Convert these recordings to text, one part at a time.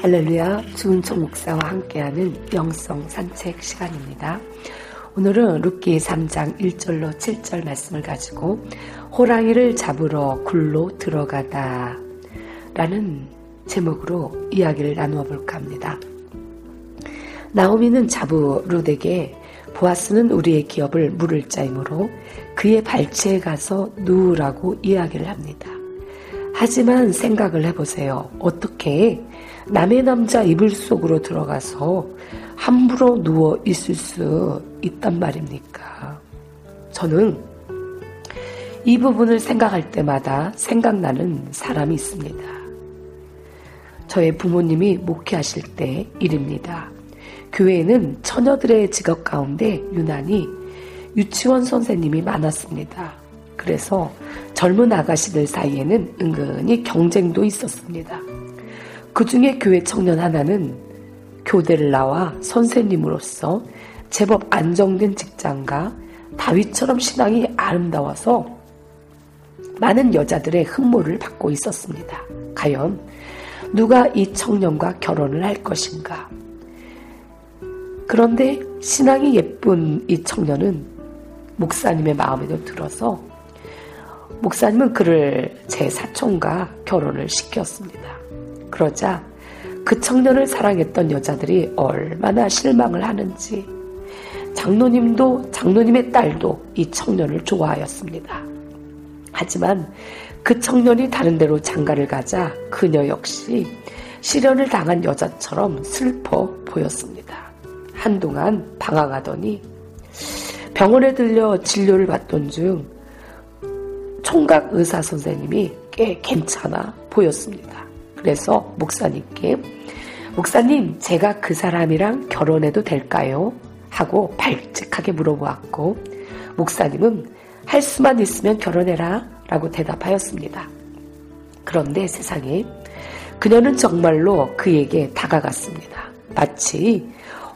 할렐루야 주은총 목사와 함께하는 영성 산책 시간입니다. 오늘은 룻기 3장 1절로 7절 말씀을 가지고 호랑이를 잡으러 굴로 들어가다 라는 제목으로 이야기를 나누어 볼까 합니다. 나오미는 자부 룻에게 보아스는 우리의 기업을 물을 자이므로 그의 발치에 가서 누우라고 이야기를 합니다. 하지만 생각을 해보세요. 어떻게 남의 남자 이불 속으로 들어가서 함부로 누워 있을 수 있단 말입니까? 저는 이 부분을 생각할 때마다 생각나는 사람이 있습니다. 저의 부모님이 목회하실 때 일입니다. 교회에는 처녀들의 직업 가운데 유난히 유치원 선생님이 많았습니다. 그래서 젊은 아가씨들 사이에는 은근히 경쟁도 있었습니다. 그 중에 교회 청년 하나는 교대를 나와 선생님으로서 제법 안정된 직장과 다윗처럼 신앙이 아름다워서 많은 여자들의 흠모를 받고 있었습니다. 과연 누가 이 청년과 결혼을 할 것인가? 그런데 신앙이 예쁜 이 청년은 목사님의 마음에도 들어서 목사님은 그를 제 사촌과 결혼을 시켰습니다. 그러자 그 청년을 사랑했던 여자들이 얼마나 실망을 하는지 장로님도 장로님의 딸도 이 청년을 좋아하였습니다. 하지만 그 청년이 다른 데로 장가를 가자 그녀 역시 실현을 당한 여자처럼 슬퍼 보였습니다. 한동안 방황하더니 병원에 들려 진료를 받던 중 총각 의사 선생님이 꽤 괜찮아 보였습니다. 그래서 목사님께 목사님 제가 그 사람이랑 결혼해도 될까요? 하고 발칙하게 물어보았고 목사님은 할 수만 있으면 결혼해라 라고 대답하였습니다. 그런데 세상에 그녀는 정말로 그에게 다가갔습니다. 마치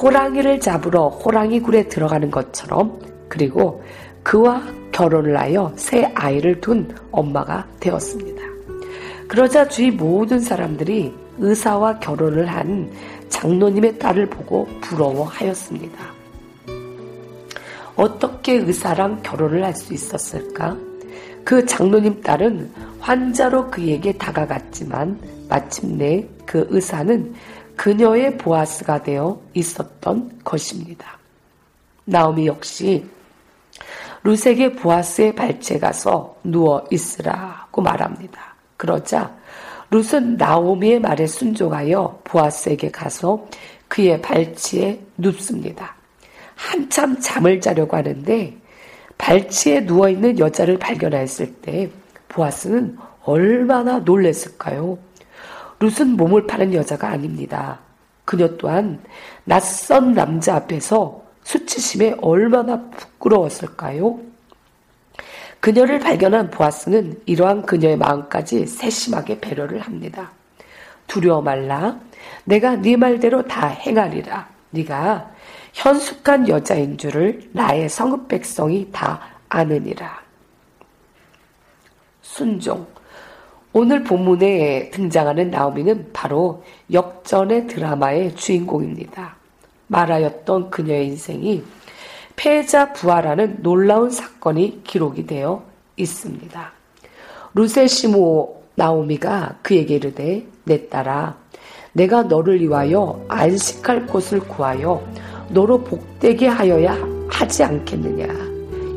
호랑이를 잡으러 호랑이 굴에 들어가는 것처럼 그리고 그와 결혼을 하여 새 아이를 둔 엄마가 되었습니다. 그러자 주위 모든 사람들이 의사와 결혼을 한 장로님의 딸을 보고 부러워하였습니다. 어떻게 의사랑 결혼을 할 수 있었을까? 그 장로님 딸은 환자로 그에게 다가갔지만 마침내 그 의사는 그녀의 보아스가 되어 있었던 것입니다. 나오미 역시 루세게 보아스의 발치에 가서 누워 있으라고 말합니다. 그러자 룻은 나오미의 말에 순종하여 보아스에게 가서 그의 발치에 눕습니다. 한참 잠을 자려고 하는데 발치에 누워있는 여자를 발견했을 때 보아스는 얼마나 놀랬을까요? 룻은 몸을 파는 여자가 아닙니다. 그녀 또한 낯선 남자 앞에서 수치심에 얼마나 부끄러웠을까요? 그녀를 발견한 보아스는 이러한 그녀의 마음까지 세심하게 배려를 합니다. 두려워 말라. 내가 네 말대로 다 행하리라. 네가 현숙한 여자인 줄을 나의 성읍 백성이 다 아느니라. 순종. 오늘 본문에 등장하는 나오미는 바로 역전의 드라마의 주인공입니다. 말하였던 그녀의 인생이 패자 부활하는 놀라운 사건이 기록이 되어 있습니다. 루세 시모 나오미가 그에게 이르되 내 딸아 내가 너를 위하여 안식할 곳을 구하여 너로 복되게 하여야 하지 않겠느냐.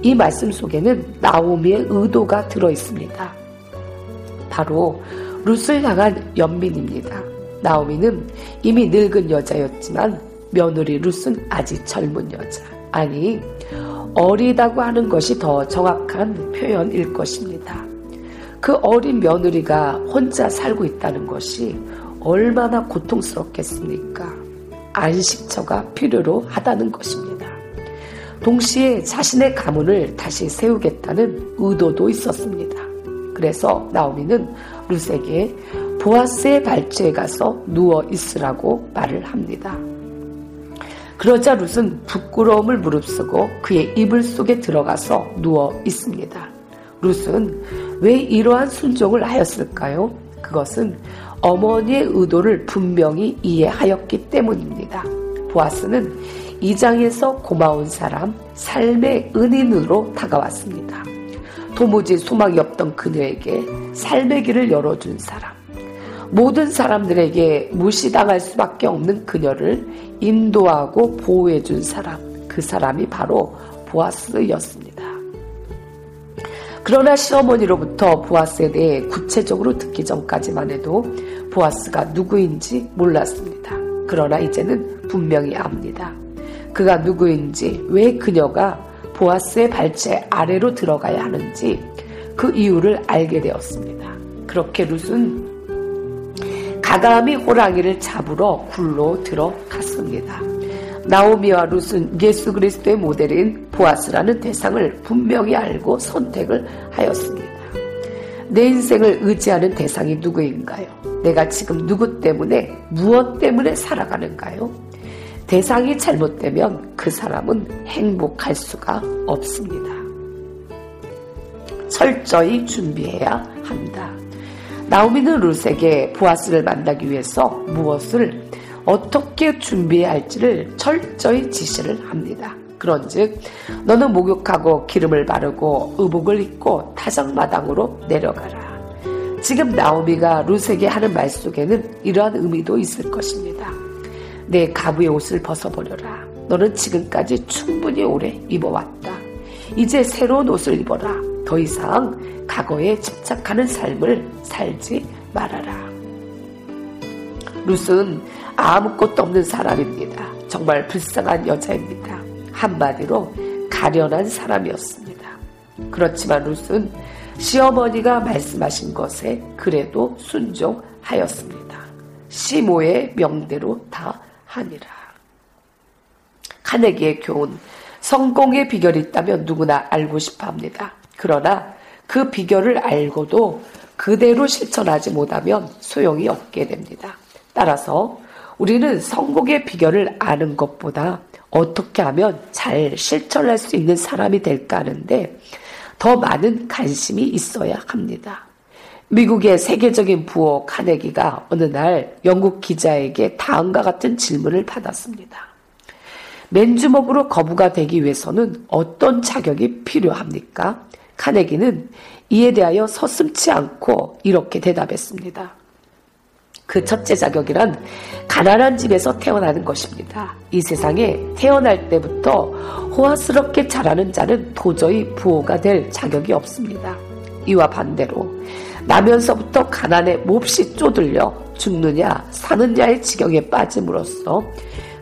이 말씀 속에는 나오미의 의도가 들어 있습니다. 바로 룻을 향한 연민입니다. 나오미는 이미 늙은 여자였지만 며느리 룻은 아직 젊은 여자. 아니, 어리다고 하는 것이 더 정확한 표현일 것입니다. 그 어린 며느리가 혼자 살고 있다는 것이 얼마나 고통스럽겠습니까? 안식처가 필요로 하다는 것입니다. 동시에 자신의 가문을 다시 세우겠다는 의도도 있었습니다. 그래서 나오미는 룻에게 보아스의 발주에 가서 누워 있으라고 말을 합니다. 그러자 룻은 부끄러움을 무릅쓰고 그의 이불 속에 들어가서 누워 있습니다. 룻은 왜 이러한 순종을 하였을까요? 그것은 어머니의 의도를 분명히 이해하였기 때문입니다. 보아스는 이 장에서 고마운 사람, 삶의 은인으로 다가왔습니다. 도무지 소망이 없던 그녀에게 삶의 길을 열어준 사람, 모든 사람들에게 무시당할 수밖에 없는 그녀를 인도하고 보호해준 사람, 그 사람이 바로 보아스였습니다. 그러나 시어머니로부터 보아스에 대해 구체적으로 듣기 전까지만 해도 보아스가 누구인지 몰랐습니다. 그러나 이제는 분명히 압니다. 그가 누구인지, 왜 그녀가 보아스의 발제 아래로 들어가야 하는지 그 이유를 알게 되었습니다. 그렇게 룻은 가감히 호랑이를 잡으러 굴로 들어갔습니다. 나오미와 룻은 예수 그리스도의 모델인 보아스라는 대상을 분명히 알고 선택을 하였습니다. 내 인생을 의지하는 대상이 누구인가요? 내가 지금 누구 때문에, 무엇 때문에 살아가는가요? 대상이 잘못되면 그 사람은 행복할 수가 없습니다. 철저히 준비해야 한다. 나오미는 룻에게 보아스를 만나기 위해서 무엇을 어떻게 준비해야 할지를 철저히 지시를 합니다. 그런즉 너는 목욕하고 기름을 바르고 의복을 입고 타작마당으로 내려가라. 지금 나오미가 룻에게 하는 말 속에는 이러한 의미도 있을 것입니다. 내 가부의 옷을 벗어버려라. 너는 지금까지 충분히 오래 입어왔다. 이제 새로운 옷을 입어라. 더 이상 과거에 집착하는 삶을 살지 말아라. 룻은 아무것도 없는 사람입니다. 정말 불쌍한 여자입니다. 한마디로 가련한 사람이었습니다. 그렇지만 룻은 시어머니가 말씀하신 것에 그래도 순종하였습니다. 시모의 명대로 다 하니라. 카네기의 교훈. 성공의 비결이 있다면 누구나 알고 싶어 합니다. 그러나 그 비결을 알고도 그대로 실천하지 못하면 소용이 없게 됩니다. 따라서 우리는 성공의 비결을 아는 것보다 어떻게 하면 잘 실천할 수 있는 사람이 될까 하는데 더 많은 관심이 있어야 합니다. 미국의 세계적인 부호 카네기가 어느 날 영국 기자에게 다음과 같은 질문을 받았습니다. 맨주먹으로 거부가 되기 위해서는 어떤 자격이 필요합니까? 카네기는 이에 대하여 서슴치 않고 이렇게 대답했습니다. 그 첫째 자격이란 가난한 집에서 태어나는 것입니다. 이 세상에 태어날 때부터 호화스럽게 자라는 자는 도저히 부호가 될 자격이 없습니다. 이와 반대로 나면서부터 가난에 몹시 쪼들려 죽느냐 사느냐의 지경에 빠짐으로써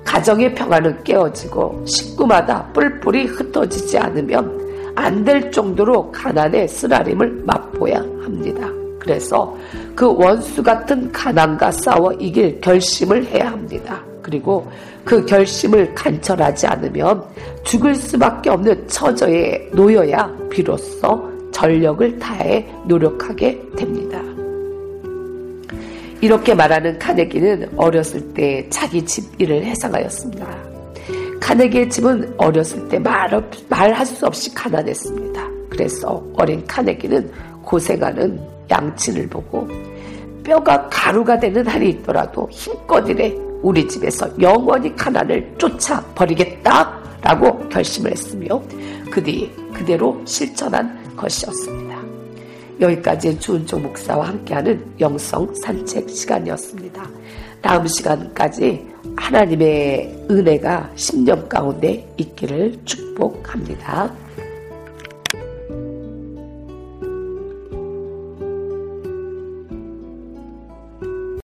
가정의 평화는 깨어지고 식구마다 뿔뿔이 흩어지지 않으면 안 될 정도로 가난의 쓰라림을 맛보야 합니다. 그래서 그 원수 같은 가난과 싸워 이길 결심을 해야 합니다. 그리고 그 결심을 간철하지 않으면 죽을 수밖에 없는 처저에 놓여야 비로소 전력을 다해 노력하게 됩니다. 이렇게 말하는 카네기는 어렸을 때 자기 집 일을 해상하였습니다. 카네기의 집은 어렸을 때 말, 말할 수 없이 가난했습니다. 그래서 어린 카네기는 고생하는 양친을 보고 뼈가 가루가 되는 한이 있더라도 힘껏 일해 우리 집에서 영원히 가난을 쫓아 버리겠다 라고 결심을 했으며 그뒤 그대로 실천한 것이었습니다. 여기까지 주은총 목사와 함께하는 영성 산책 시간이었습니다. 다음 시간까지 하나님의 은혜가 10년 가운데 있기를 축복합니다.